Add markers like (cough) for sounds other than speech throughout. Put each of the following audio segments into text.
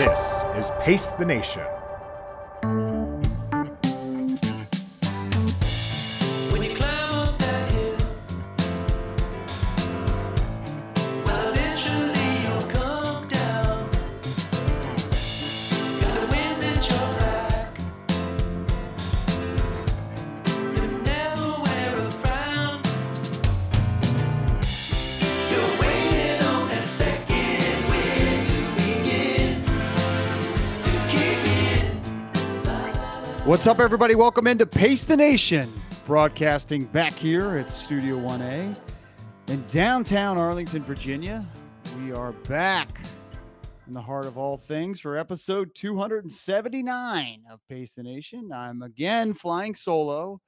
This is Pace the Nation. Everybody? Welcome into Pace the Nation, broadcasting back here at Studio 1A in downtown Arlington, Virginia. We are back in the heart of all things for episode 279 of Pace the Nation. I'm again flying solo,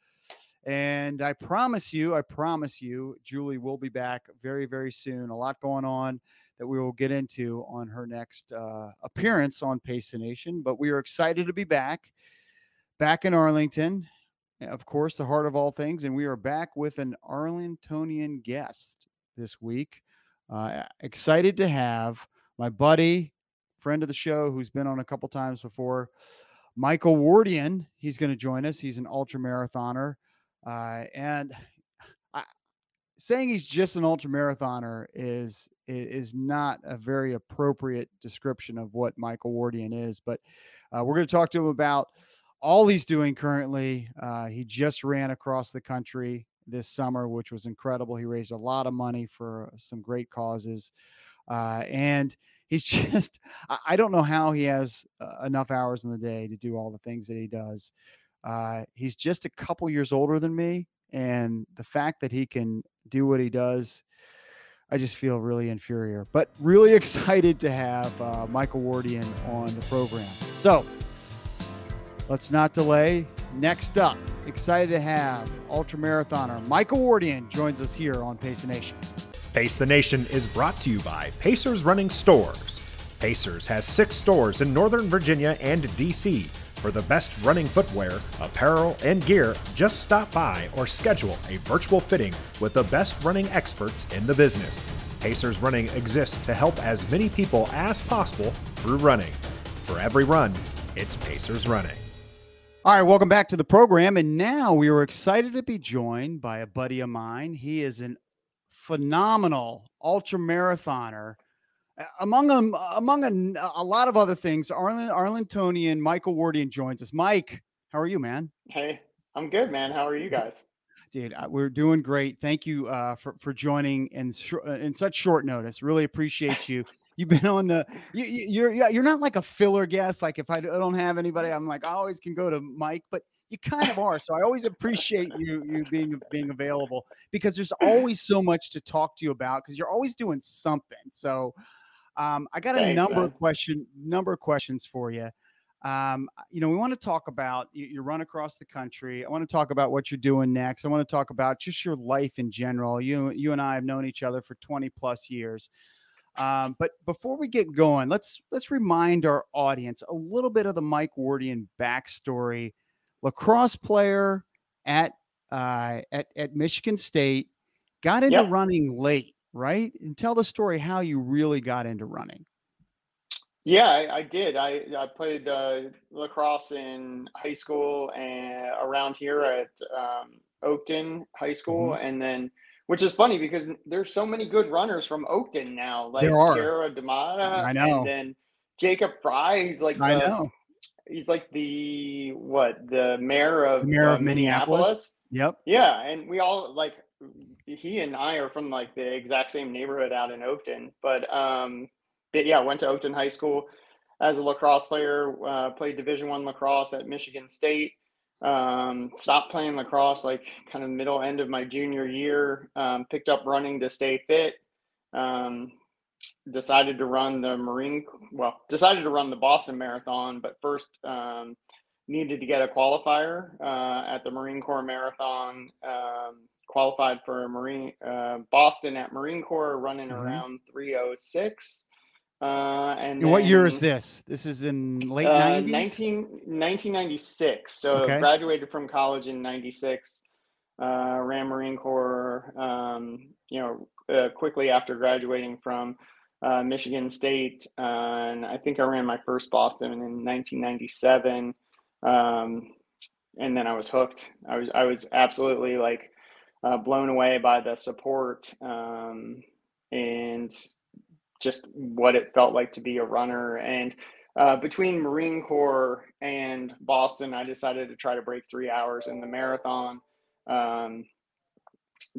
and I promise you, I promise you, Julie will be back very, very soon. A lot going on that we will get into on her next uh, appearance on Pace the Nation, but we are excited to be back back in Arlington, of course, the heart of all things. And we are back with an Arlingtonian guest this week. Uh, excited to have my buddy, friend of the show, who's been on a couple times before, Michael Wardian. He's going to join us. He's an ultra marathoner. Uh, and saying he's just an ultra marathoner is, is is not a very appropriate description of what Michael Wardian is. But uh, we're going to talk to him about all he's doing currently. Uh, he just ran across the country this summer, which was incredible. He raised a lot of money for some great causes. Uh, and he's (laughs) just, I don't know how he has uh, enough hours in the day to do all the things that he does. Uh, he's just a couple years older than me. And the fact that he can do what he does, I just feel really inferior, but really (laughs) excited to have uh, Michael Wardian on the program. So, Let's not delay. Next up, excited to have ultra marathoner Michael Wardian joins us here on Pace the Nation. Pace the Nation is brought to you by Pacers Running Stores. Pacers has six stores in Northern Virginia and DC. For the best running footwear, apparel, and gear, just stop by or schedule a virtual fitting with the best running experts in the business. Pacers Running exists to help as many people as possible through running. For every run, it's Pacers Running. All right, welcome back to the program. And now we are excited to be joined by a buddy of mine. He is an phenomenal ultra marathoner. Among them, among a, a lot of other things, Arlen, Arlingtonian Michael Wardian joins us. Mike, how are you, man? Hey, I'm good, man. How are you guys? Dude, we're doing great. Thank you uh, for for joining in sh- uh, in such short notice. Really appreciate you. You've been on the you, you- you're yeah, you're not like a filler guest. Like if I don't have anybody, I'm like I always can go to Mike, but you kind of are. So I always appreciate you you being being available because there's always so much to talk to you about because you're always doing something. So um, I got a Thanks, number man. of question number of questions for you. Um, you know, we want to talk about you, you run across the country. I want to talk about what you're doing next. I want to talk about just your life in general. You you and I have known each other for 20 plus years. Um, but before we get going, let's let's remind our audience a little bit of the Mike Wardian backstory. Lacrosse player at uh, at at Michigan State, got into Yep. running late, right? And tell the story how you really got into running. Yeah, I, I did. I, I played uh, lacrosse in high school and around here at um, Oakton High School, Mm-hmm. and then which is funny because there's so many good runners from Oakton now, like There are. Kara Damata, I know. and then Jacob Frey, who's like I the, know. he's like the what the mayor of The mayor uh, of Minneapolis. Yep. Yeah, and we all like he and I are from like the exact same neighborhood out in Oakton. But um but yeah, went to Oakton High School as a lacrosse player, uh, played Division One lacrosse at Michigan State. Um, stopped playing lacrosse like kind of middle end of my junior year. Um, picked up running to stay fit. Um, decided to run the Marine, well, decided to run the Boston Marathon, but first um, needed to get a qualifier uh, at the Marine Corps Marathon. Um, qualified for Marine uh, Boston at Marine Corps, running Mhm. around 306. Uh, and And what year is this? This is in late uh, 90s. 19, 1996. So Okay. graduated from college in 96. Uh, ran Marine Corps, um, you know, uh, quickly after graduating from uh, Michigan State, uh, and I think I ran my first Boston in 1997. Um, and then I was hooked. I was I was absolutely like uh, blown away by the support um, and just what it felt like to be a runner. And uh, between Marine Corps and Boston, I decided to try to break three hours in the marathon. Um,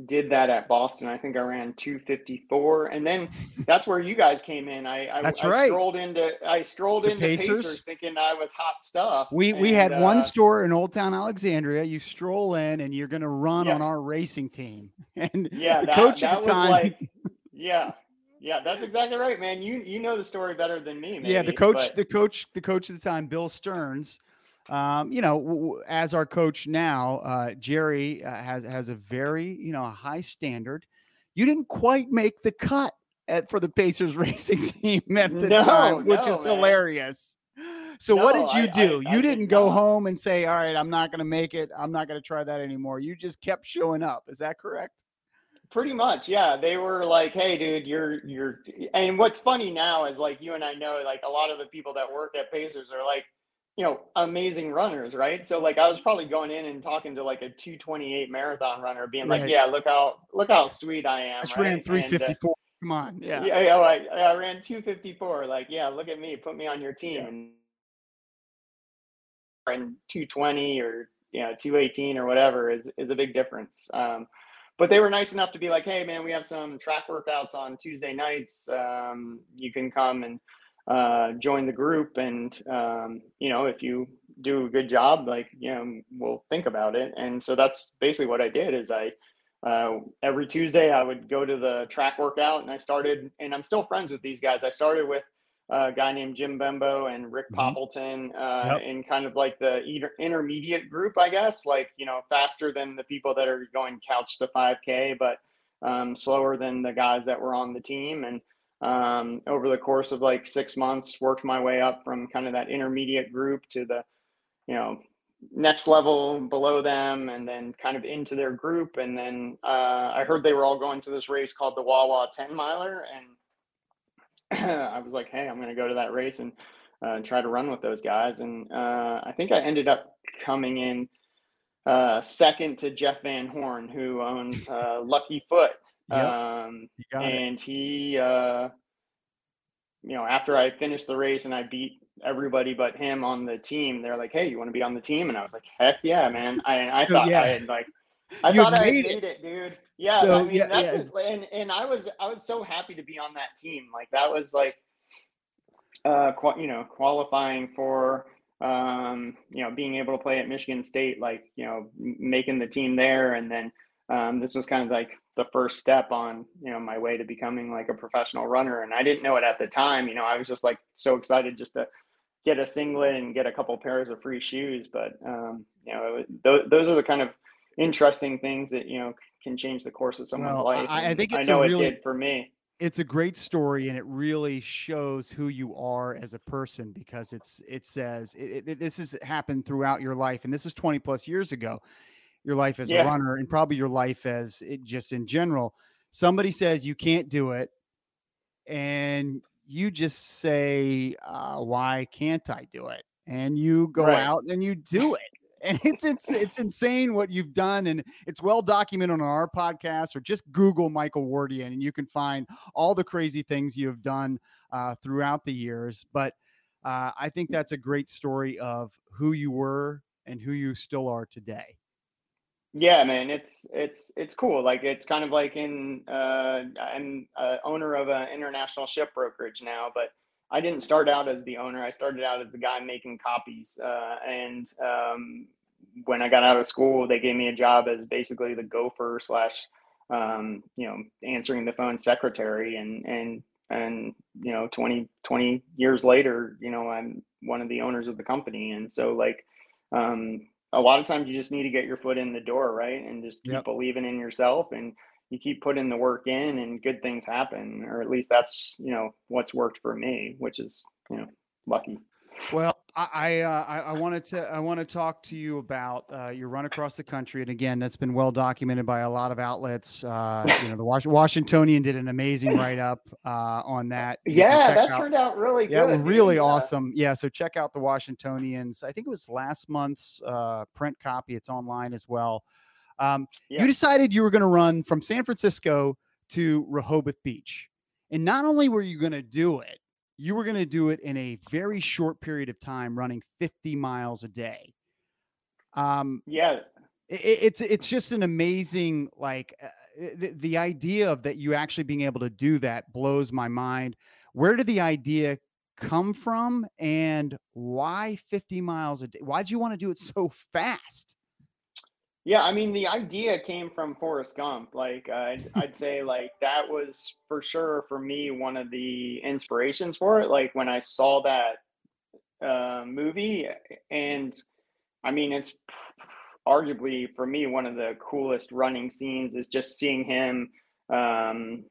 did that at Boston. I think I ran 254, and then that's where you guys came in. I, I, That's I right. strolled into I strolled To into Pacers? Pacers. thinking I was hot stuff. We we and, had one uh, store in Old Town Alexandria. You stroll in and you're going to run Yeah. on our racing team. (laughs) And Yeah, the that, coach that at the was time, like, (laughs) yeah, yeah, that's exactly right, man. You you know the story better than me. yeah, the coach, but- the coach, the coach at the time, Bill Stearns. Um, you know, w- w- as our coach now, uh, Jerry uh, has has a very you know a high standard. You didn't quite make the cut at, for the Pacers (laughs) racing team at the No, time, which no, is man. hilarious. So what did you do? I- I you did didn't go home and say, "All right, I'm not going to make it. I'm not going to try that anymore." You just kept showing up. Is that correct? Pretty much, yeah. They were like, "Hey, dude, you're you're." And what's funny now is like you and I know, like a lot of the people that work at Pacers are like, you know, amazing runners, right? So like, I was probably going in and talking to like a 228 marathon runner, being like, "Yeah, look how look how sweet I am." I just right? ran And, uh, 354. Come on, yeah. Yeah, yeah, I, I ran 254. Like, yeah, look at me, put me on your team. Yeah. And and 220 or you know 218 or whatever is is a big difference. Um, but they were nice enough to be like, hey man, we have some track workouts on Tuesday nights. Um, you can come and uh, join the group, and um, you know if you do a good job, like you know we'll think about it. And so that's basically what I did. Is I uh, every Tuesday I would go to the track workout, and I started, and I'm still friends with these guys. I started with a guy named Jim Bembo and Rick Mhm. Poppleton uh, Yep. in kind of like the inter- intermediate group, I guess, like you know faster than the people that are going couch to 5K, but um, slower than the guys that were on the team. And um, over the course of like six months, worked my way up from kind of that intermediate group to the you know next level below them and then kind of into their group and then uh, i heard they were all going to this race called the wawa 10 miler and i was like hey i'm going to go to that race and uh, try to run with those guys and uh, i think i ended up coming in uh, second to jeff van horn who owns (laughs) uh, lucky foot Yep. um, got it. and he uh you know after i finished the race and i beat everybody but him on the team they're like hey you want to be on the team and i was like heck yeah man i, I (laughs) thought yeah. i had like i You thought i made it. it. dude yeah So, i mean yeah, that's yeah. it. and and i was i was so happy to be on that team like that was like uh qua- you know qualifying for um you know being able to play at michigan state like you know making the team there and then um, this was kind of like the first step on you know my way to becoming like a professional runner and i didn't know it at the time you know i was just like so excited just to get a singlet and get a couple pairs of free shoes but um, you know it, th- those are the kind of interesting things that you know can change the course of someone's Well, life I- I think i it's a know really- it did for me. it's a great story and it really shows who you are as a person because it's it says it, it- this has happened throughout your life and this is 20 plus years ago. Your life as Yeah. a runner and probably your life as it just in general. Somebody says you can't do it and you just say uh, why can't i do it? And you go Right. out and you do it and it's it's it's insane what you've done and it's well documented on our podcast or just google michael wardian and you can find all the crazy things you have done uh, throughout the years but uh, i think that's a great story of who you were and who you still are today Yeah, man, it's it's it's cool. Like it's kind of like in uh, I'm owner of an international ship brokerage now, but I didn't start out as the owner. I started out as the guy making copies. Uh, and um, when I got out of school, they gave me a job as basically the gopher slash, um, you know, answering the phone secretary. And and and you know, 20, 20 years later, you know, I'm one of the owners of the company. And so like. Um, a lot of times you just need to get your foot in the door, right? And just keep Yep. believing in yourself and you keep putting the work in and good things happen. Or at least that's, you know, what's worked for me, which is, you know, lucky. Well, I I, uh, I I wanted to I want to talk to you about uh, your run across the country, and again, that's been well documented by a lot of outlets. Uh, you know, the Was- Washingtonian did an amazing (laughs) write up uh, on that. You Yeah, that out- turned out really yeah, good. really dude. Uh, awesome. Yeah, so check out the Washingtonians. I think it was last month's uh, print copy. It's online as well. Um, Yeah. You decided you were going to run from San Francisco to Rehoboth Beach, and not only were you going to do it, you were going to do it in a very short period of time, running 50 miles a day. Um, yeah, i- i- it's it's just an amazing like uh, the, the idea of that you actually being able to do that blows my mind where did the idea come from and why 50 miles a day why did you want to do it so fast Yeah, I mean, the idea came from Forrest Gump. Like, uh, I'd, I'd say, like, that was for sure for me one of the inspirations for it. Like, when I saw that uh, movie, and I mean, it's arguably for me one of the coolest running scenes is just seeing him, um,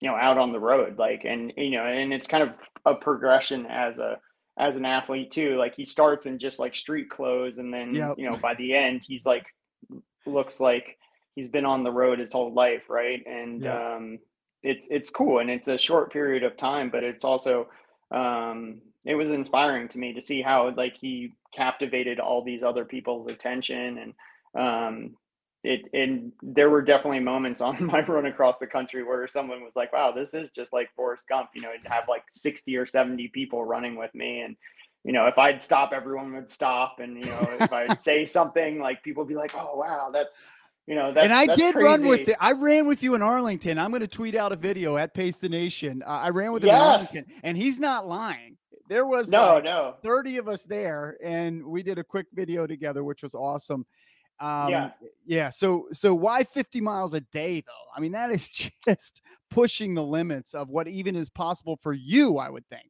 you know, out on the road. Like, and you know, and it's kind of a progression as a as an athlete too. Like, he starts in just like street clothes, and then Yep. you know, by the end, he's like looks like he's been on the road his whole life, right? And Yeah. um, it's it's cool, and it's a short period of time, but it's also um, it was inspiring to me to see how like he captivated all these other people's attention, and um, it and there were definitely moments on (laughs) my run across the country where someone was like, "Wow, this is just like Forrest Gump," you know, to have like sixty or seventy people running with me, and you know, if I'd stop, everyone would stop. And, you know, if I'd (laughs) say something, like people would be like, oh, wow, that's, you know, that's, and i that's did run with it i ran with you in arlington i'm going to tweet out a video at pace the nation uh, i ran with him Yes. in arlington and he's not lying there was No, like, no. 30 of us there and we did a quick video together which was awesome um Yeah. yeah so so why 50 miles a day though i mean that is (laughs) just pushing the limits of what even is possible for you i would think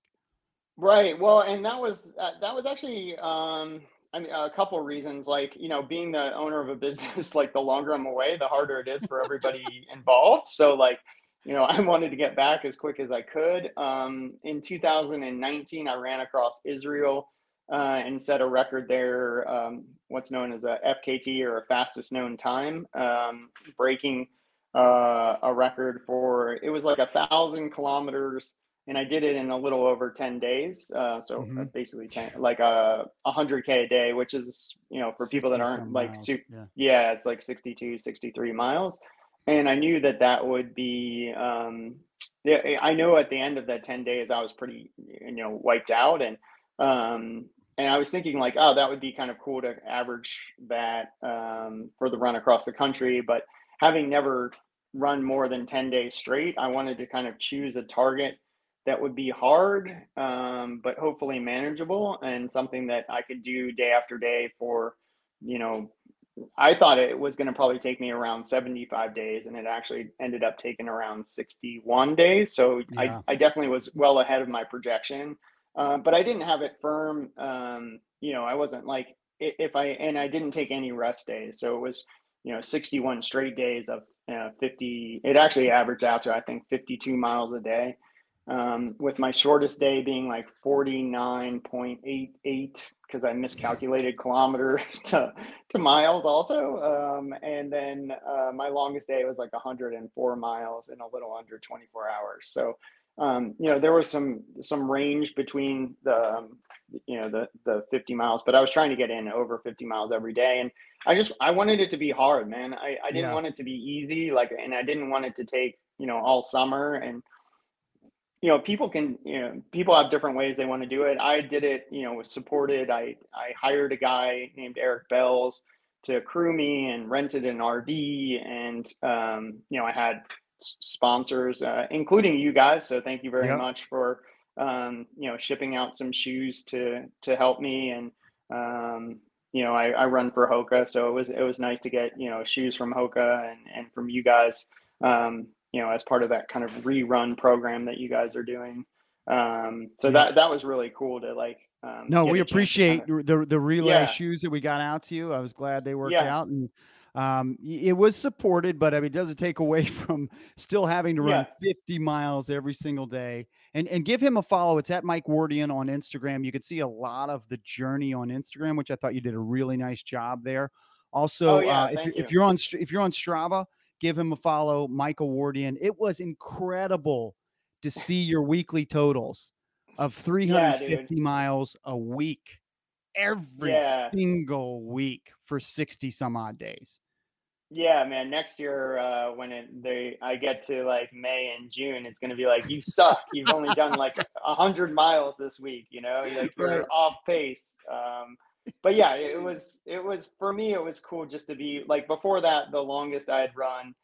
Right. Well, and that was, uh, that was actually, um, I mean, a couple of reasons, like, you know, being the owner of a (laughs) business, like the longer I'm away, the harder it is for everybody (laughs) involved. So like, you know, I wanted to get back as quick as I could. Um, in 2019, I ran across Israel uh, and set a record there, um, what's known as a FKT or a fastest known time, um, breaking uh, a record for it was like a thousand kilometers, and I did it in a little over 10 days. Uh, so uh, Mhm. basically 10, like a 100k a day, which is you know for people that aren't like yeah yeah, it's like 62, 63 miles. And I knew that that would be, um, yeah, I know at the end of that 10 days, I was pretty, you know, wiped out. And, um, and I was thinking like, oh, that would be kind of cool to average that, um, for the run across the country. But having never run more than 10 days straight, I wanted to kind of choose a target that would be hard, um, but hopefully manageable and something that I could do day after day for, you know, I thought it was going to probably take me around 75 days, and it actually ended up taking around 61 days. So Yeah. I, I definitely was well ahead of my projection, um, but I didn't have it firm. Um, you know, I wasn't like if I and I didn't take any rest days, so it was you know 61 straight days of uh, 50. It actually averaged out to I think 52 miles a day. Um, with my shortest day being like 49.88 because I miscalculated kilometers (laughs) to, to miles also. Um, and then uh, my longest day was like 104 miles in a little under 24 hours. So, um, you know, there was some some range between the um, you know the the 50 miles, but I was trying to get in over 50 miles every day, and I just I wanted it to be hard, man. I I didn't Yeah. want it to be easy, like, and I didn't want it to take you know all summer and you know people can you know people have different ways they want to do it. I did it you know was supported. I i hired a guy named eric bells to crew me and rented an rv and um you know i had sponsors uh, including you guys so thank you very Yep. much for um you know shipping out some shoes to to help me. And um you know i, I run for hoka so it was it was nice to get you know shoes from hoka and and from you guys. Um you know, as part of that kind of rerun program that you guys are doing. Um, so Yeah. that that was really cool to like. Um, No, we a chance to appreciate kinda- the the relay Yeah. shoes that we got out to you. I was glad they worked Yeah. out, and Um, it was supported, but I mean, it doesn't take away (laughs) from still having to run 50 miles every single day. And and give him a follow. It's at Mike Wardian on Instagram. You can see a lot of the journey on Instagram, which I thought you did a really nice job there. Also, Oh, yeah, uh, if, you- if you. you're on if you're on Strava, give him a follow, Michael Wardian. It was incredible to (laughs) see your weekly totals of 350 miles a week every Yeah. single week for 60 some odd days. Yeah, man. Next year, uh, when it, they I get to like May and June, it's gonna be like you suck. You've only done like a hundred miles this week. You know, like (laughs) you're Right. off pace. Um, but yeah, it was it was for me. It was cool just to be like before that. The longest I had run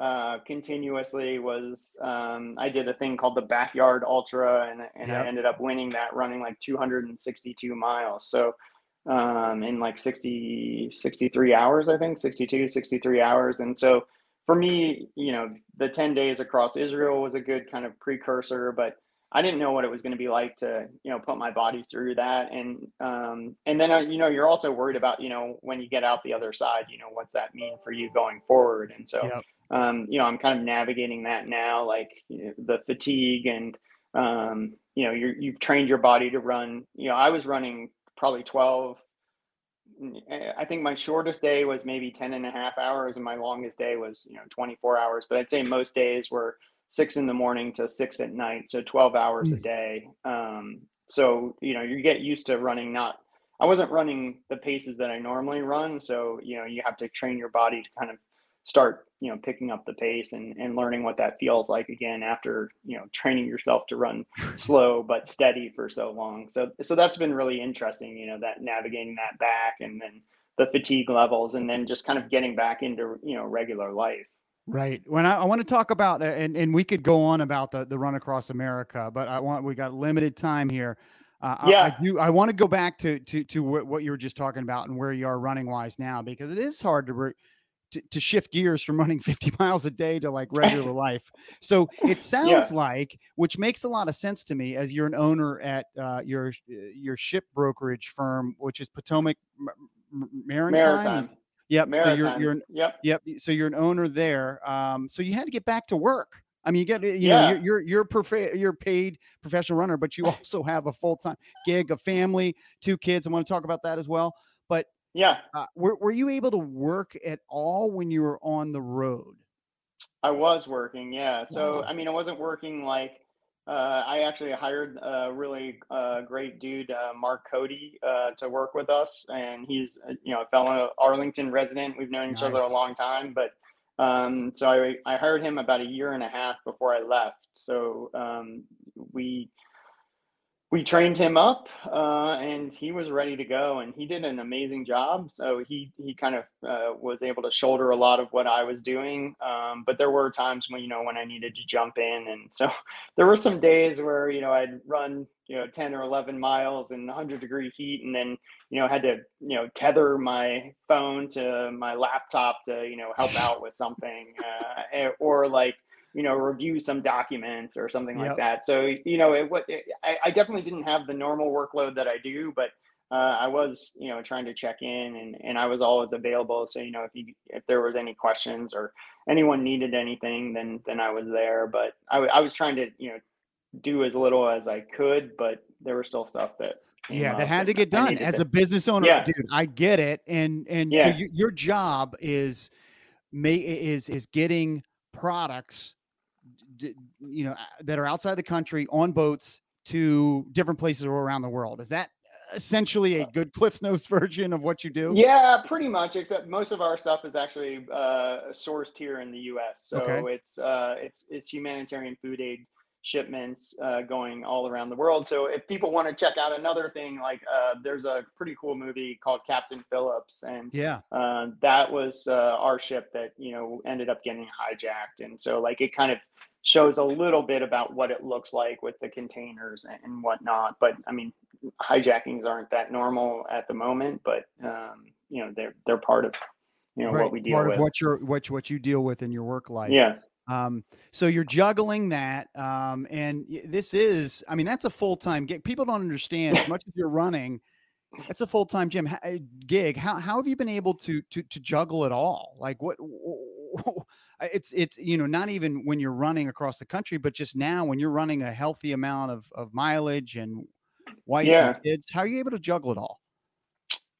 uh, continuously was um, I did a thing called the Backyard Ultra, and and Yep. I ended up winning that running like 262 miles. So um, in like 60, 63 hours, I think 62, 63 hours. And so for me, you know, the 10 days across Israel was a good kind of precursor, but I didn't know what it was going to be like to, you know, put my body through that. And, um, and then, uh, you know, you're also worried about, you know, when you get out the other side, you know, what's that mean for you going forward? And so, Yep. um, you know, I'm kind of navigating that now, like you know, the fatigue and, um, you know, you're, you've trained your body to run, you know, I was running probably 12, mm, eh, I think my shortest day was maybe 10 and a half hours and my longest day was, you know, 24 hours, but I'd say most days were six in the morning to six at night. So 12 hours a Mm. day. Um, so, you know, you get used to running, not, I wasn't running the paces that I normally run. So, you know, you have to train your body to kind of start, you know, picking up the pace and, and learning what that feels like again after, you know, training yourself to run (laughs) slow but steady for so long. So so that's been really interesting, you know, that navigating that back and then the fatigue levels and then just kind of getting back into, you know, regular life. Right. When I, I want to talk about, uh, and, and we could go on about the, the run across America, but I want, we got limited time here. Uh, I- I, Yeah. do, I want to go back to, to, to what, you were just talking about and where you are running wise now, because it is hard to, to, to shift gears from (laughs) running 50 miles a day to like regular (laughs) life. So it sounds like, which makes a lot of sense to me as you're an owner at uh, your, your ship brokerage firm, which is Potomac Maritime. Maritime. Yep. So you're, you're an yep. Yep. So you're an owner there. Um, so you had to get back to work. I mean, you get you know you're you're you're, prof- you're paid professional runner, but you (laughs) also have a full time gig, a family, two kids. I want to talk about that as well. But Yeah. uh, were were you able to work at all when you were on the road? I was working, yeah. So. I mean, I wasn't working like uh, I actually hired a really uh, great dude, uh, Mark Cody, uh, to work with us, and he's uh, you know a fellow Arlington resident. We've known each other a long time, but um, so I I hired him about a year and a half before I left. So um, we we trained him up uh, and he was ready to go and he did an amazing job. So he he kind of uh, was able to shoulder a lot of what i was doing. Um, but there were times when you know when i needed to jump in and so (laughs) there were some days where you know i'd run you know 10 or 11 miles in 100 degree heat and then you know had to you know tether my phone to my laptop to you know help out with something uh, eh, or like you know review some documents or something Yep. like that so you know it, what it, I, I definitely didn't have the normal workload that i do but uh, i was you know trying to check in and, and i was always available so you know if you if there was any questions or anyone needed anything then then i was there but i, w- I was trying to you know do as little as i could but there was still stuff that Yeah, that had to get done as a business owner. Yeah. Dude, I get it. And and so you, your job is may is is getting products you know that are outside the country on boats to different places around the world. Is that essentially a good Cliff's Notes (laughs) version of what you do? Yeah, pretty much. Except most of our stuff is actually uh, sourced here in the U.S. So Okay. it's uh, it's it's humanitarian food aid shipments uh, going all around the world. So if people want to check out another thing, like uh, there's a pretty cool movie called Captain Phillips, and Yeah. uh, that was uh, our ship that you know ended up getting hijacked, and so like it kind of shows a little bit about what it looks like with the containers and, whatnot. But I mean, hijackings aren't that normal at the moment, but um, you know they're they're part of you know right. what we deal with. Part with. of what you're what you- what you deal with in your work life. yeah, Um, so you're juggling that, um, and this is, I mean, that's a full time gig. People don't understand as much as you're running. That's a full time gym uh, gig. How how have you been able to to to juggle it all? Like what? (laughs) It's it's you know not even when you're running across the country, but just now when you're running a healthy amount of of mileage and wife Yeah. and kids. How are you able to juggle it all?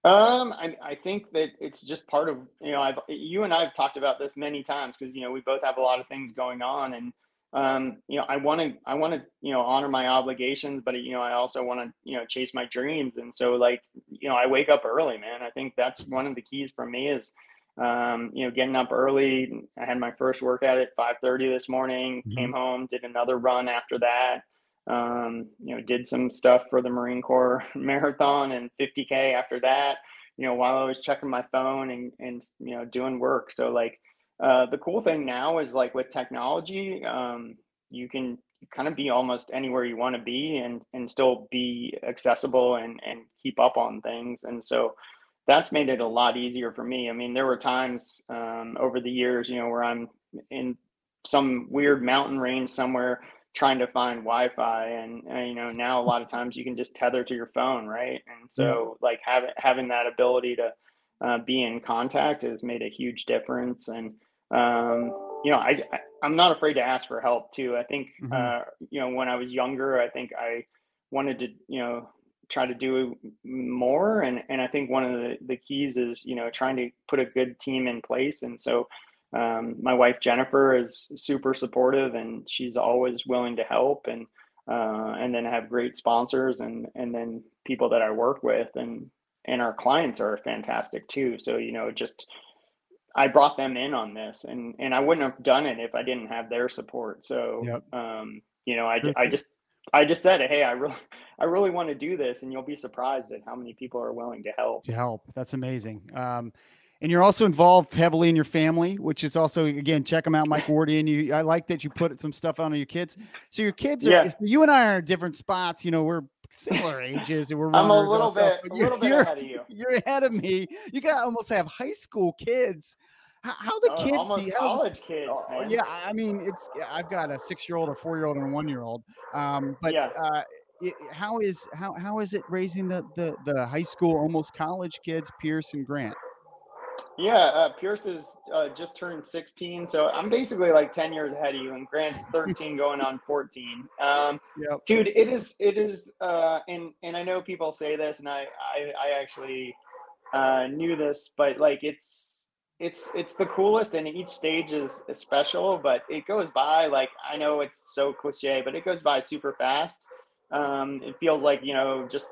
Um, I, I think that it's just part of, you know, I've, you and I have talked about this many times because, you know, we both have a lot of things going on and, um, you know, I want to, I want to, you know, honor my obligations, but, you know, I also want to, you know, chase my dreams. And so like, you know, I wake up early, man. I think that's one of the keys for me is, um, you know, getting up early. I had my first workout at 5:30 this morning, Mhm. came home, did another run after that. Um, you know, did some stuff for the Marine Corps (laughs) marathon and 50K after that, you know, while I was checking my phone and, and, you know, doing work. So like, uh, the cool thing now is like with technology, um, you can kind of be almost anywhere you want to be and, and still be accessible and, and keep up on things. And so, that's made it a lot easier for me. I mean, there were times um, over the years, you know, where I'm in some weird mountain range somewhere trying to find Wi-Fi, and, and you know, now a lot of times you can just tether to your phone, right? And so, like having having that ability to uh, be in contact has made a huge difference. And um, you know, I, I I'm not afraid to ask for help too. I think Mhm. uh, you know when I was younger, I think I wanted to you know try to do more and and I think one of the the keys is you know trying to put a good team in place and so um, my wife Jennifer is super supportive and she's always willing to help and uh, and then have great sponsors and and then people that I work with and and our clients are fantastic too so you know just I brought them in on this and and I wouldn't have done it if I didn't have their support so Yep. um, you know I, I just I just said, hey, I really, (laughs) I really want to do this, and you'll be surprised at how many people are willing to help. to help. That's amazing. Um, and you're also involved heavily in your family, which is also again check them out, Mike (laughs) Wardy. And you, I like that you put some stuff on your kids. So your kids are. Yeah. you and I are in different spots. You know, we're similar ages, and we're I'm a little also, bit, a little bit you're- ahead of you. You're ahead of me. You got almost have high school kids. How, how the kids? almost the, college kids, Oh, man. yeah, I mean, it's I've got a six-year-old, a four-year-old, and a one-year-old. Um, but Yeah. uh, it, how is how how is it raising the the the high school, almost college kids, Pierce and Grant? Yeah, uh, Pierce is uh, just turned 16, so I'm basically like 10 years ahead of you, and Grant's (laughs) 13 going on 14. Um, Yep. dude, it is, it is, uh, and and I know people say this, and I I, I actually uh, knew this, but like it's it's it's the coolest, and each stage is, special, but it goes by like I know it's so cliche, but it goes by super fast. Um, it feels like you know just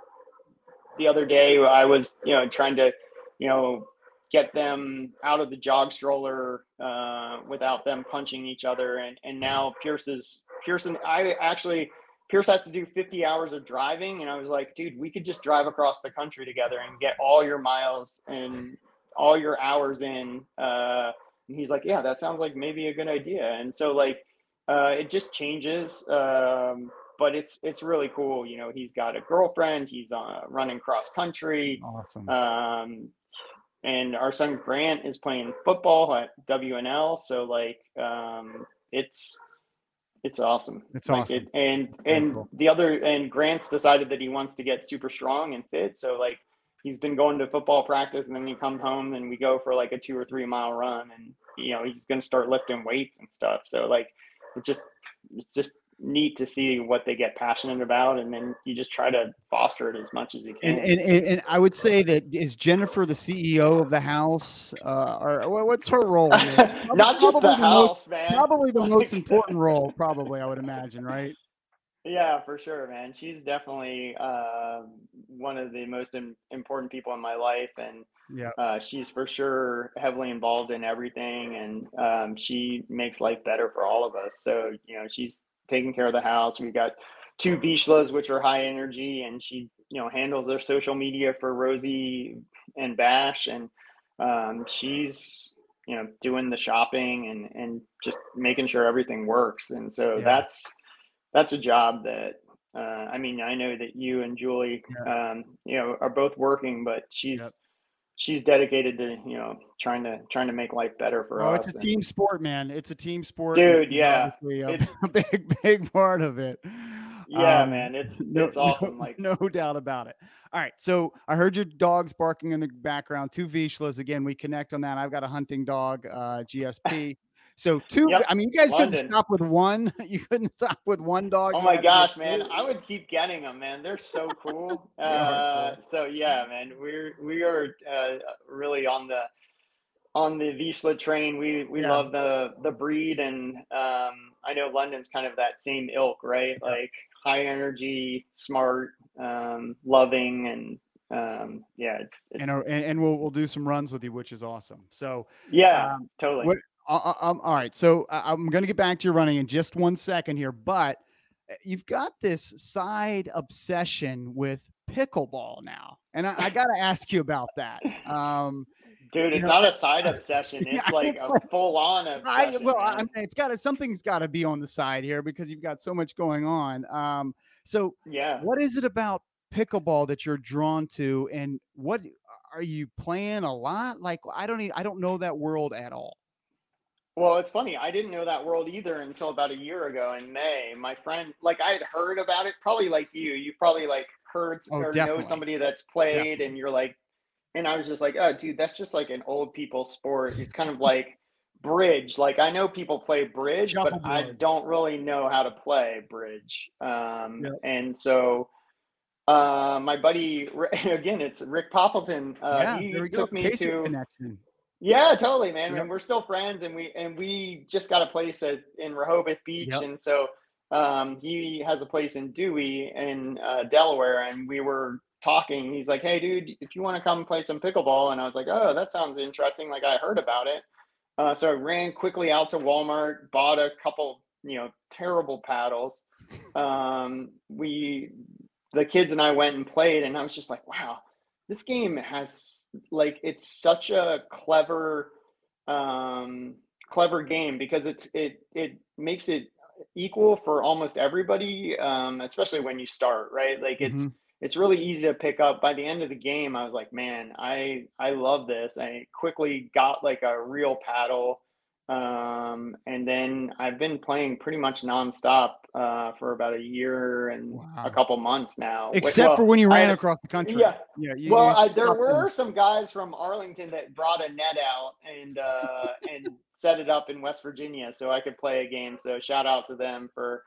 the other day I was you know trying to you know get them out of the jog stroller uh, without them punching each other. And and now Pierce is Pearson. I actually Pierce has to do 50 hours of driving, and I was like, dude, we could just drive across the country together and get all your miles and all your hours in. Uh, and he's like, yeah, that sounds like maybe a good idea. And so like uh, it just changes. Um, but it's it's really cool. You know, he's got a girlfriend. He's uh, running cross country. Awesome. Um, and our son Grant is playing football at WNL. So like, um, it's it's awesome. It's Like, awesome. It, and and cool. the other and Grant's decided that he wants to get super strong and fit. So like, he's been going to football practice, and then he comes home, and we go for like a two or three mile run, and you know he's gonna start lifting weights and stuff. So like, it's just it's just neat to see what they get passionate about, and then you just try to foster it as much as you can. And, and and and I would say that is Jennifer the CEO of the house, uh, or what's her role in this? (laughs) Not just the most- house, man. Probably the (laughs) most important role, probably I would imagine, right? Yeah, for sure, man. She's definitely uh, one of the most im- important people in my life, and Yeah. uh, she's for sure heavily involved in everything, and um, she makes life better for all of us. So you know, she's taking care of the house. We've got two Vizslas, which are high energy, and she you know handles their social media for Rosie and Bash, and um, she's you know doing the shopping and and just making sure everything works. And so Yeah. that's that's a job that uh, I mean I know that you and Julie um, you know are both working, but she's Yep. she's dedicated to you know trying to trying to make life better for us. Oh, us. it's a and- team sport, man. It's a team sport, Dude, yeah. A (laughs) big, big part of it. Yeah, Um, man, it's (laughs) no, it's awesome. no, like no doubt about it. All right, so I heard your dogs barking in the background. Two Vizslas again. We connect on that. I've got a hunting dog, uh, GSP. So two. Yep, I mean, you guys couldn't stop with one. (laughs) You couldn't stop with one dog. Oh my had to get gosh, man! I would keep getting them, man. They're so (laughs) cool. They uh, cool. so yeah, man, we're we are uh, really on the on the Vizsla train. We we Yeah. love the the breed, and um, I know London's kind of that same ilk, right? Like high energy, smart, um, loving, and um, yeah, it's, it's And, uh, and and we'll we'll do some runs with you, which is awesome. So yeah, um, totally. what- uh, uh, um, all right, so I- I'm going to get back to your running in just one second here, but uh, you've got this side obsession with pickleball now, and I, I (laughs) got to ask you about that. Um, Dude, it's know- not a (laughs) side obsession. Yeah, It's like it's a like- full on I, obsession. well, I mean, it's got to something's got to be on the side here because you've got so much going on. Um, so, yeah. what is it about pickleball that you're drawn to, and what are you playing a lot? Like, I don't, even, I don't know that world at all. Well, it's funny. I didn't know that world either until about a year ago in May. My friend, like, I had heard about it, probably like you. You've probably like heard Oh, or definitely. know somebody that's played, Definitely. and you're like, and I was just like, oh, dude, that's just like an old people sport. It's kind of like bridge. Like, I know people play bridge, but I don't really know how to play bridge. Um, Yep. and so. Uh, my buddy, (laughs) again, it's Rick Poppleton. Uh, yeah, he there we go. took me to connection. Yeah, totally, man. Yep. And we're still friends, and we and we just got a place at in Rehoboth Beach, Yep. and so um, he has a place in Dewey in uh, Delaware, and we were talking. He's like, "Hey, dude, if you want to come play some pickleball," and I was like, "Oh, that sounds interesting. Like I heard about it." Uh, so I ran quickly out to Walmart, bought a couple, you know, terrible paddles. (laughs) Um, we, the kids and I went and played, and I was just like, "Wow, this game has like it's such a clever um clever game because it's it it makes it equal for almost everybody um especially when you start right? Like it's Mhm. it's really easy to pick up. By the end of the game i was like man i i love this. I quickly got like a real paddle um and then i've been playing pretty much nonstop uh for about a year and Wow. a couple months now Except well, for when you ran had- across the country. yeah. yeah. You, well, you I, there were them. some guys from Arlington that brought a net out and uh, (laughs) and set it up in West Virginia so I could play a game. So shout out to them for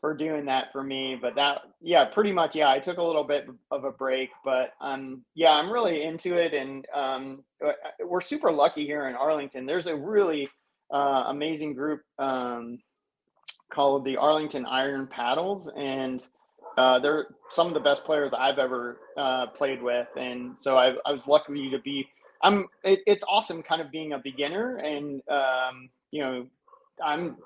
for doing that for me. But that, yeah, pretty much, yeah. I took a little bit of a break, but um, yeah, I'm really into it, and um, uh, we're super lucky here in Arlington. There's a really uh, amazing group um, called the Arlington Iron Paddles, and uh, they're some of the best players I've ever uh, played with, and so I, I was lucky to be. I'm. It, it's awesome, kind of being a beginner, and um, you know, I'm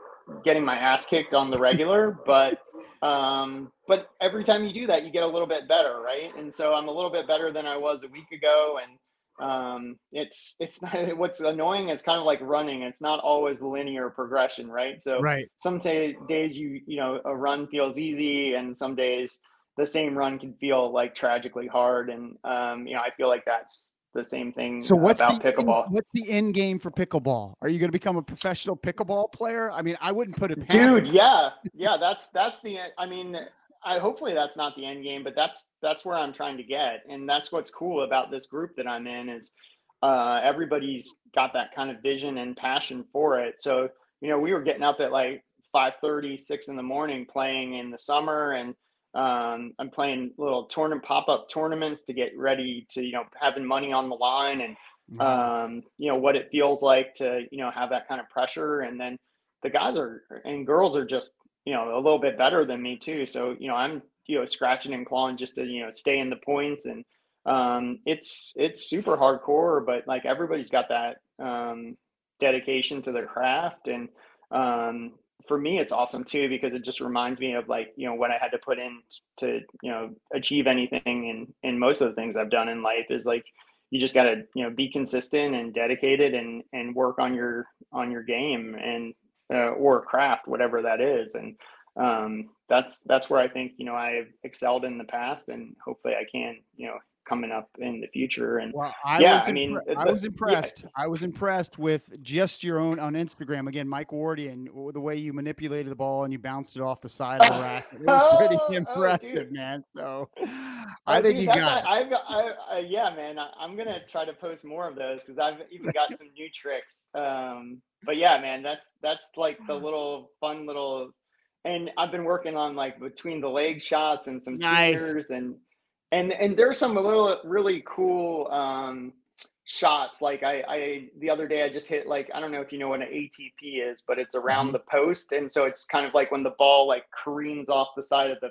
getting my ass kicked on the regular, (laughs) but um, but every time you do that, you get a little bit better, right? And so I'm a little bit better than I was a week ago, and um, it's it's (laughs) not what's annoying. It's kind of like running. It's not always linear progression, right? So right. some ta- days you you know a run feels easy and some days the same run can feel like tragically hard and um you know i feel like that's the same thing So what's about the end, what's the end game for pickleball? Are you going to become a professional pickleball player? I mean, I wouldn't put it dude yeah yeah that's that's the i mean i hopefully that's not the end game but that's that's where i'm trying to get and that's what's cool about this group that i'm in is uh everybody's got that kind of vision and passion for it so you know we were getting up at like 5 6 in the morning playing in the summer and um i'm playing little tournament pop-up tournaments to get ready to you know having money on the line and Wow. um, you know what it feels like to you know have that kind of pressure and then the guys are and girls are just you know a little bit better than me too. So you know i'm you know scratching and clawing just to you know stay in the points and um it's it's super hardcore but like everybody's got that um dedication to their craft and um for me it's awesome too because it just reminds me of like you know what i had to put in to you know achieve anything and and most of the things i've done in life is like you just got to you know be consistent and dedicated and and work on your on your game. And uh, or craft whatever that is. And um that's that's where i think you know i've excelled in the past and hopefully i can you know coming up in the future. And Well, I Yeah, was I mean, impre- uh, I the- was yeah. impressed. I was impressed with just your own on Instagram. Again, Mike Wardian, the way you manipulated the ball and you bounced it off the side of the rack. (laughs) It was pretty Oh, oh, impressive, dude. man. So Oh, I think dude, you got why I've got, I, I, yeah, man. I, I'm gonna try to post more of those because I've even got some new tricks. Um, but yeah, man, that's that's like the (sighs) little fun little, and I've been working on like between the leg shots and some Nice. and and and there's some little really cool um shots. Like I, I the other day i just hit like i don't know if you know what an atp is but it's around Mhm. the post. And so it's kind of like when the ball like careens off the side of the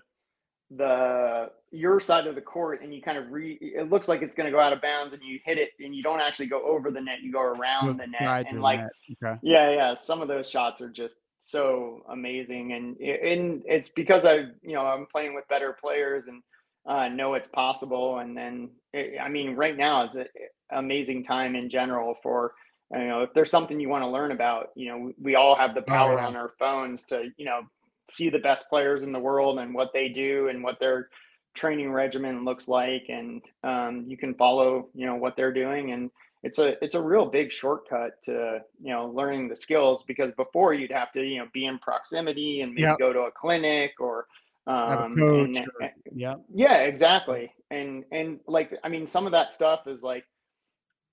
the your side of the court and you kind of re it looks like it's going to go out of bounds and you hit it and you don't actually go over the net you go around the net. and like okay. yeah yeah some of those shots are just so amazing. And and it's because i you know i'm playing with better players and uh, know it's possible and then it, i mean right now it's an amazing time in general for you know if there's something you want to learn about you know we, all have the power yeah. on our phones to you know see the best players in the world and what they do and what their training regimen looks like and um, you can follow you know what they're doing and it's a it's a real big shortcut to you know learning the skills because before you'd have to you know be in proximity and maybe Yep. go to a clinic or um, coach. and- or- yeah. yeah, exactly. And and like I mean some of that stuff is like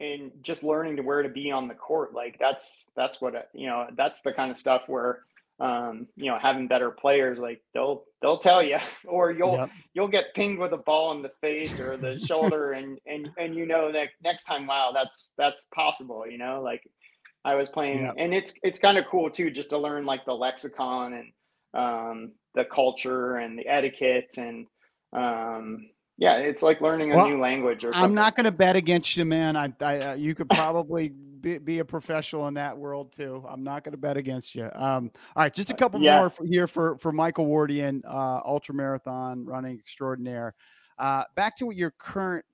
and just learning to where to be on the court like that's that's what you know that's the kind of stuff where um you know having better players like they'll they'll tell you (laughs) or you'll Yep. you'll get pinged with a ball in the face or the (laughs) shoulder and and and you know that next time wow that's that's possible you know like I was playing Yep. and it's it's kind of cool too just to learn like the lexicon and um the culture and the etiquette and um yeah it's like learning a Well, new language or something I'm not going to bet against you, man. I, I uh, you could probably be, be a professional in that world too. I'm not going to bet against you. Um, all right, just a couple yeah. more for, here for for Michael Wardian, uh, ultra marathon running extraordinaire. Uh, back to what your current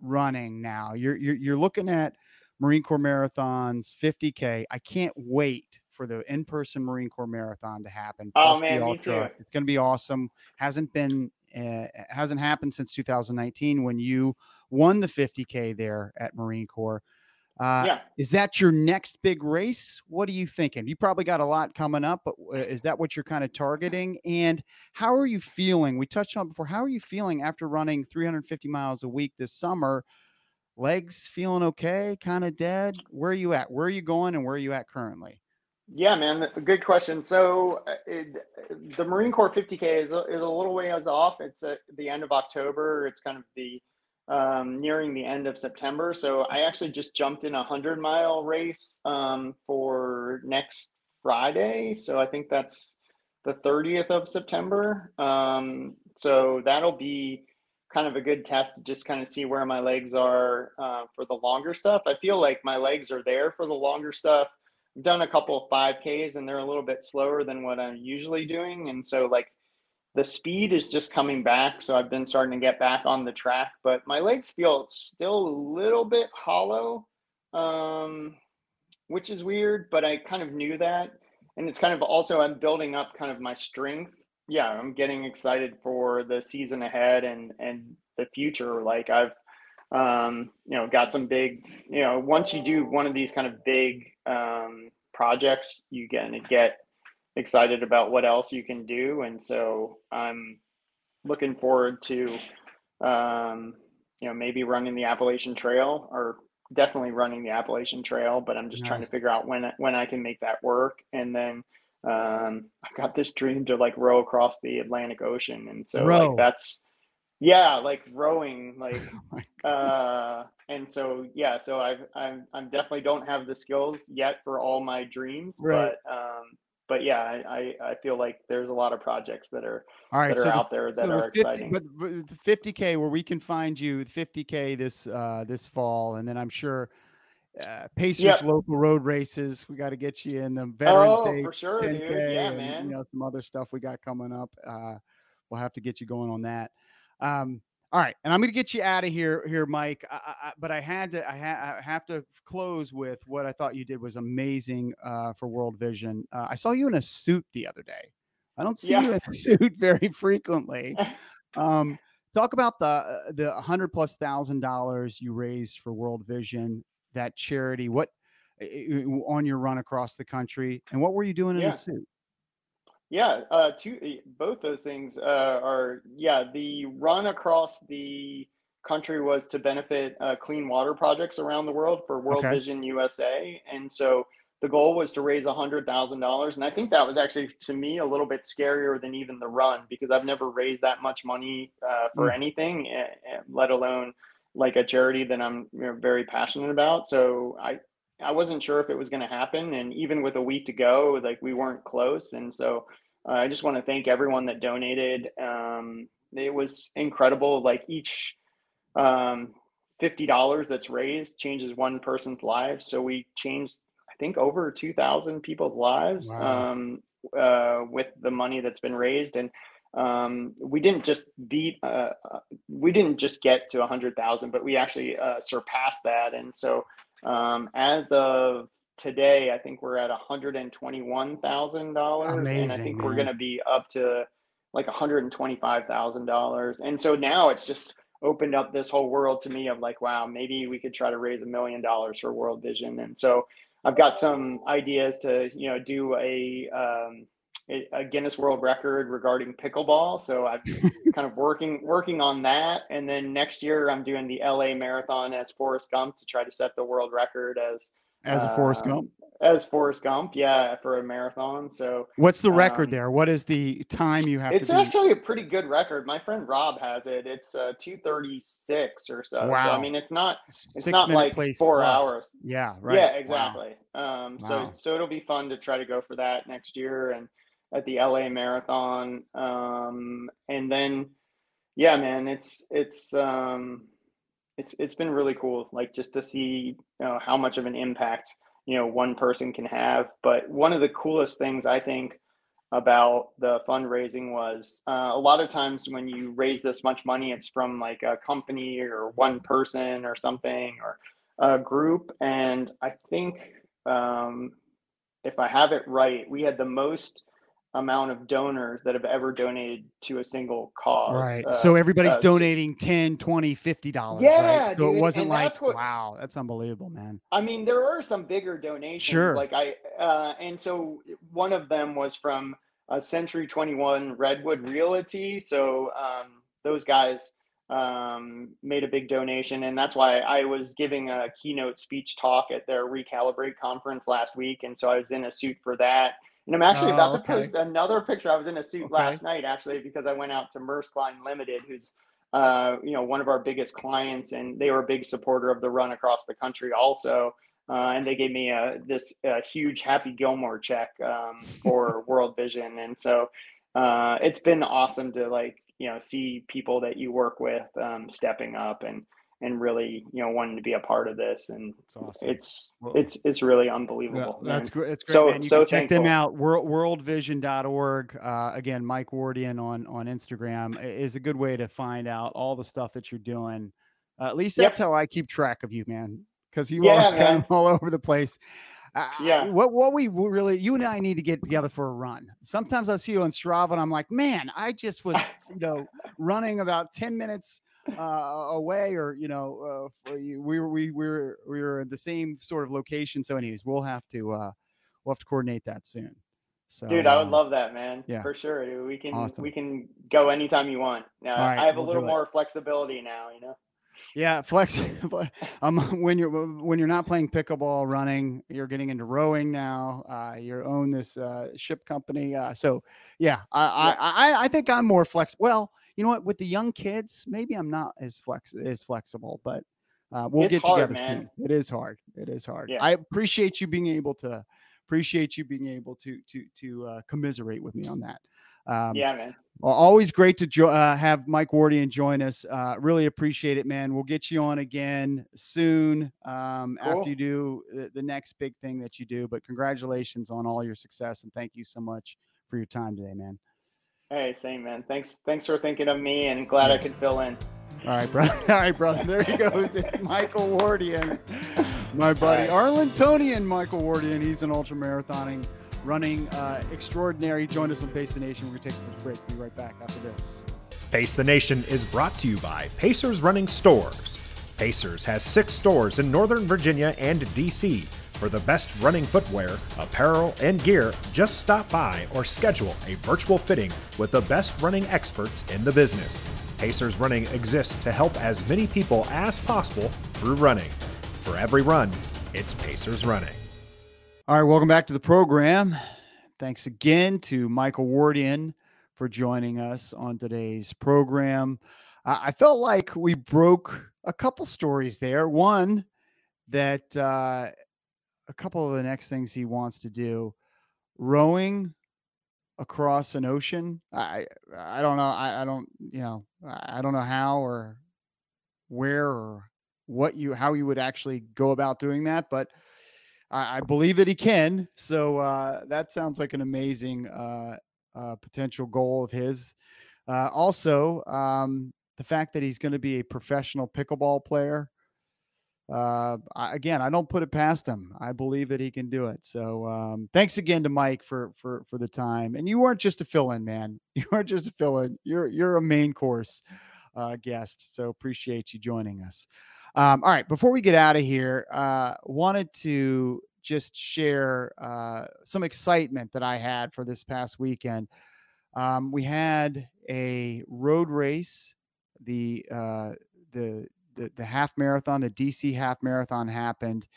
running now. You're you're you're looking at Marine Corps marathons, 50k. I can't wait for the in-person Marine Corps marathon to happen. Oh, man, me too. It's going to be awesome. Hasn't been uh, hasn't happened since 2019 when you won the 50k there at Marine Corps. Uh, yeah Is that your next big race? What are you thinking? You probably got a lot coming up, but is that what you're kind of targeting? And how are you feeling? We touched on it before. How are you feeling after running 350 miles a week this summer? Legs feeling okay? Kind of dead? Where are you at? Where are you going and where are you at currently? Yeah, man, good question. So uh, it, the Marine Corps 50K is a, is a little ways off. It's at the end of October. It's kind of the um, nearing the end of September. So I actually just jumped in a hundred mile race um, for next Friday. So I think that's the 30th of September. Um, so that'll be kind of a good test to just kind of see where my legs are uh, for the longer stuff. I feel like my legs are there for the longer stuff. Done a couple of 5Ks and they're a little bit slower than what I'm usually doing. And so, like, the speed is just coming back. So, I've been starting to get back on the track, but my legs feel still a little bit hollow, um, which is weird, but I kind of knew that. And it's kind of also, I'm building up kind of my strength. Yeah, I'm getting excited for the season ahead and and the future. Like I've um, you know, got some big, you know, once you do one of these kind of big um, projects, you get to get excited about what else you can do. And so I'm looking forward to, um, you know, maybe running the Appalachian Trail or definitely running the Appalachian Trail, but I'm just trying to figure out when, I- when I can make that work. And then um, I've got this dream to like row across the Atlantic Ocean. And so Row. like that's, yeah, like rowing, like (laughs) Oh uh and so yeah so i've i'm i'm definitely don't have the skills yet for all my dreams Right. but um but yeah I, I feel like there's a lot of projects that are All right, that are so out there that so are 50 exciting But, but the 50k where we can find you, 50k this uh this fall, and then I'm sure uh, Pacers Yep. local road races. We got to get you in the Veterans oh Day for sure 10k dude yeah and man you know some other stuff we got coming up. Uh, we'll have to get you going on that. Um, all right, and I'm going to get you out of here, here, Mike. I, I, but I had to, I, ha- I have to close with what I thought you did was amazing uh, for World Vision. Uh, I saw you in a suit the other day. I don't see you in a (laughs) suit very frequently. (laughs) Um, Talk about the uh, the hundred plus thousand dollars you raised for World Vision, that charity. What on your run across the country, and what were you doing in Yeah. a suit? Yeah, uh, two, eh, both those things uh, are, yeah, the run across the country was to benefit uh, clean water projects around the world for World Okay. Vision USA. And so the goal was to raise $100,000. And I think that was actually, to me, a little bit scarier than even the run because I've never raised that much money uh, for Mm. anything, eh, eh, let alone like a charity that I'm you know, very passionate about. So I, I wasn't sure if it was going to happen, and even with a week to go, like we weren't close. And so uh, I just want to thank everyone that donated. Um, it was incredible. Like each um, fifty dollars that's raised changes one person's life. So we changed, I think, over two thousand people's lives Wow. um, uh, with the money that's been raised, and um, we didn't just beat, uh, uh, we didn't just get to a hundred thousand, but we actually uh, surpassed that. And so um, as of today, I think we're at one hundred and twenty-one thousand dollars, and I think we're going to be up to like one hundred and twenty-five thousand dollars. And so now it's just opened up this whole world to me of like, wow, maybe we could try to raise a million dollars for World Vision. And so I've got some ideas to you know do a um, a a Guinness World Record regarding pickleball. So I'm (laughs) kind of working working on that, and then next year I'm doing the LA Marathon as Forrest Gump to try to set the world record as As a Forrest um, Gump, as Forrest Gump, yeah, for a marathon. So what's the record um, there? What is the time you have it's actually a pretty good record. My friend Rob has it. It's uh, two thirty six or so. Wow. So I mean, it's not it's Six not like four plus. hours. Yeah, right. Yeah, Wow. exactly. Um, so Wow. so it'll be fun to try to go for that next year and at the LA Marathon. Um, and then yeah, man, it's it's um, it's it's been really cool, like just to see you know, how much of an impact you know one person can have. But one of the coolest things I think about the fundraising was uh, a lot of times when you raise this much money, it's from like a company or one person or something or a group. And I think um, if I have it right, we had the most amount of donors that have ever donated to a single cause. Right. Uh, so everybody's uh, donating 10, 20, 50 dollars. Yeah, right? So it wasn't like, that's what- wow, that's unbelievable, man. I mean, there are some bigger donations. Sure. Like I, uh, and so one of them was from uh, Century 21 Redwood Realty. So um, those guys um, made a big donation. And that's why I was giving a keynote speech talk at their Recalibrate conference last week. And so I was in a suit for that. And I'm actually Oh, about to okay. post another picture. I was in a suit Okay. last night, actually, because I went out to Merce Klein Limited, who's uh, you know, one of our biggest clients, and they were a big supporter of the run across the country also. Uh, and they gave me a this uh, huge Happy Gilmore check um, (laughs) for World Vision, and so uh, it's been awesome to like you know see people that you work with um, stepping up and and really you know wanting to be a part of this, and It's awesome. it's Well- it's it's really Yeah, unbelievable. that's great. That's great, So- man. You so can check them out. World, worldvision.org. Uh, again, Mike Wardian on, on Instagram is a good way to find out all the stuff that you're doing. Uh, at least Yep. that's how I keep track of you, man. Because you Yeah, are kind of all over the place. Uh, Yeah. What what we really you and I need to get together for a run. Sometimes I see you on Strava and I'm like, man, I just was you know running about ten minutes uh, away, or you know, uh, for you- we were we we were we were the same sort of location. So, anyways, we'll have to uh, we'll have to coordinate that soon. So, Dude, I would um, love that, man. yeah. For sure, dude. We can Awesome. we can go anytime you want. now right, I have a we'll little do it. more flexibility now, you know. Yeah, flex. (laughs) um, when you're when you're not playing pickleball, running, you're getting into rowing now. Uh, you own this uh, ship company. Uh, so yeah, I, Yeah. I I I think I'm more flex. Well, you know what? With the young kids, maybe I'm not as flex as flexible, but uh, we'll It's get hard, together. man. soon. It is hard. It is hard. Yeah. I appreciate you being able to appreciate you being able to to to uh, commiserate with me on that. Um, yeah, man. well, always great to jo- uh, have Mike Wardian join us. Uh, really appreciate it, man. We'll get you on again soon um, Cool. after you do the, the next big thing that you do. But congratulations on all your success and thank you so much for your time today, man. Hey, same man. Thanks thanks for thinking of me and glad I could fill in. All right, brother. (laughs) All right, brother. There he goes. It's Michael Wardian, my buddy. Arlingtonian Michael Wardian. He's an ultra marathoning, running uh, extraordinary. Join us on Pace the Nation. We're going to take a break. Be right back after this. Pace the Nation is brought to you by Pacers Running Stores. Pacers has six stores in Northern Virginia and DC. For the best running footwear, apparel, and gear, just stop by or schedule a virtual fitting with the best running experts in the business. Pacers Running exists to help as many people as possible through running. For every run, it's Pacers Running. All right, welcome back to the program. Thanks again to Michael Wardian for joining us on today's program. I felt like we broke a couple stories there. One that uh, a couple of the next things he wants to do, rowing across an ocean. I I don't know. I, I don't you know I don't know how or where or what you how you would actually go about doing that, but I, I believe that he can. So uh, that sounds like an amazing uh, uh, potential goal of his. Uh, also, um, the fact that he's going to be a professional pickleball player. Uh, again, I don't put it past him. I believe that he can do it. So, um, thanks again to Mike for for for the time. And you weren't just a fill-in, man. (laughs) You weren't just a fill-in. You're you're a main course uh, guest. So appreciate you joining us. Um, all right, before we get out of here, uh, wanted to just share uh, some excitement that I had for this past weekend. Um, we had a road race, the uh, the the the half marathon, the DC half marathon happened,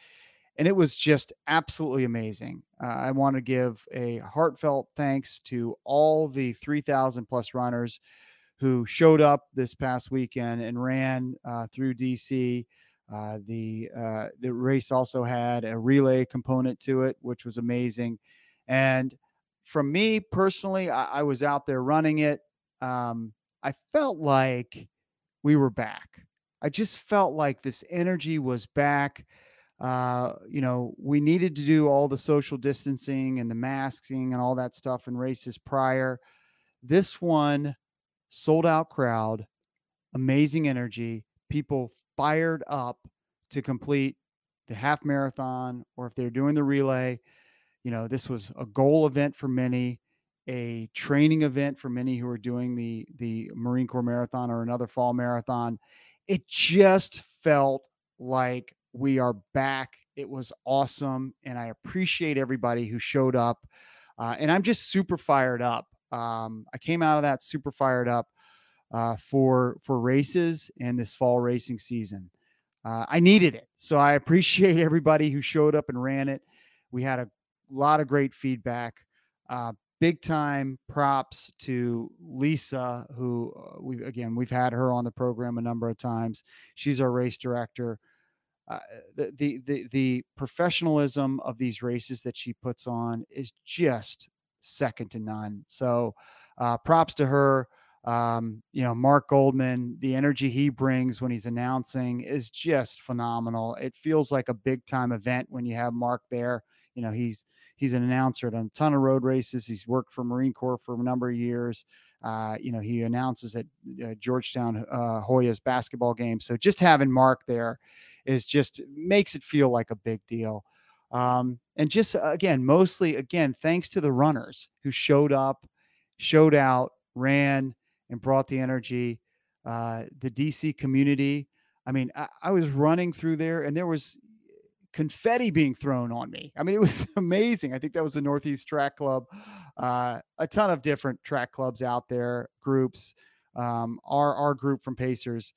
and it was just absolutely amazing. Uh, I want to give a heartfelt thanks to all the 3,000 plus runners who showed up this past weekend and ran uh, through DC. Uh, the uh, the race also had a relay component to it, which was amazing. And from me personally, I, I was out there running it. Um, I felt like we were back. I just felt like this energy was back. Uh, you know, we needed to do all the social distancing and the masking and all that stuff in races prior. This one, sold out crowd, amazing energy, people fired up to complete the half marathon, or if they're doing the relay, you know, this was a goal event for many, a training event for many who are doing the the Marine Corps marathon or another fall marathon. It just felt like we are back. It was awesome, and I appreciate everybody who showed up. Uh, and I'm just super fired up. Um, I came out of that super fired up uh, for for races and this fall racing season. Uh, I needed it, so I appreciate (laughs) everybody who showed up and ran it. We had a lot of great feedback. Big time props to Lisa, who uh, we again we've had her on the program a number of times. She's our race director. Uh, the, the the the professionalism of these races that she puts on is just second to none. So, uh, props to her. Um, you know, Mark Goldman, the energy he brings when he's announcing is just phenomenal. It feels like a big time event when you have Mark there. You know, he's he's an announcer at a ton of road races. He's worked for Marine Corps for a number of years. Uh, you know, he announces at uh, Georgetown uh, Hoyas basketball games. So just having Mark there is just makes it feel like a big deal. Um, and just again, mostly again, thanks to the runners who showed up, showed out, ran, and brought the energy. Uh, the DC community. I mean, I, I was running through there, and there was confetti being thrown on me. I mean, it was (laughs) amazing. I think that was the Northeast Track Club. Uh, a ton of different track clubs out there, groups. Um, our our group from Pacers.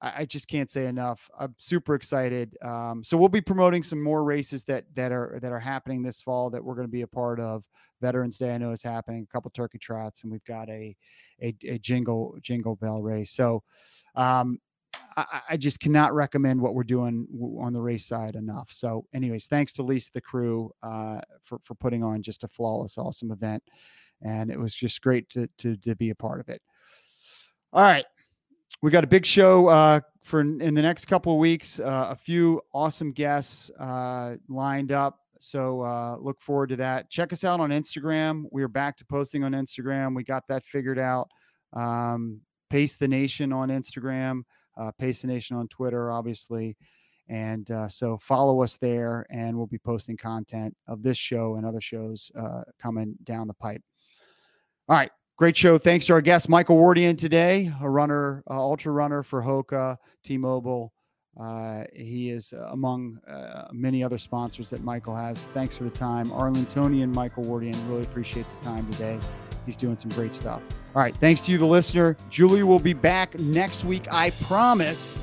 I, I just can't say enough. I'm super excited. Um, so we'll be promoting some more races that that are that are happening this fall that we're going to be a part of. Veterans Day I know is happening. A couple turkey trots, and we've got a a, a jingle jingle bell race. So um, I, I, just cannot recommend what we're doing on the race side enough. So, anyways, thanks to Lisa the crew uh, for for putting on just a flawless, awesome event, and it was just great to to to be a part of it. All right, we got a big show uh, for in the next couple of weeks. Uh, a few awesome guests uh, lined up. So uh, look forward to that. Check us out on Instagram. We are back to posting on Instagram. We got that figured out. Um, Pace the Nation on Instagram, uh, Pace Nation on Twitter, obviously. And uh, so follow us there, and we'll be posting content of this show and other shows uh, coming down the pipe. All right. Great show. Thanks to our guest, Michael Wardian, today, a runner, uh, ultra runner for Hoka, T Mobile. Uh, he is uh, among uh, many other sponsors that Michael has. Thanks for the time. Arlingtonian Michael Wardian, really appreciate the time today. He's doing some great stuff. All right. Thanks to you, the listener. Julie will be back next week, I promise.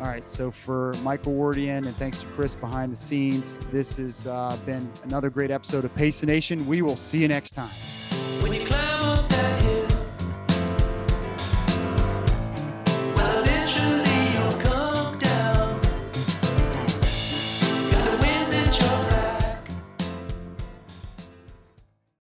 All right. So for Michael Wardian and thanks to Chris behind the scenes, this has uh, been another great episode of Pace Nation. We will see you next time.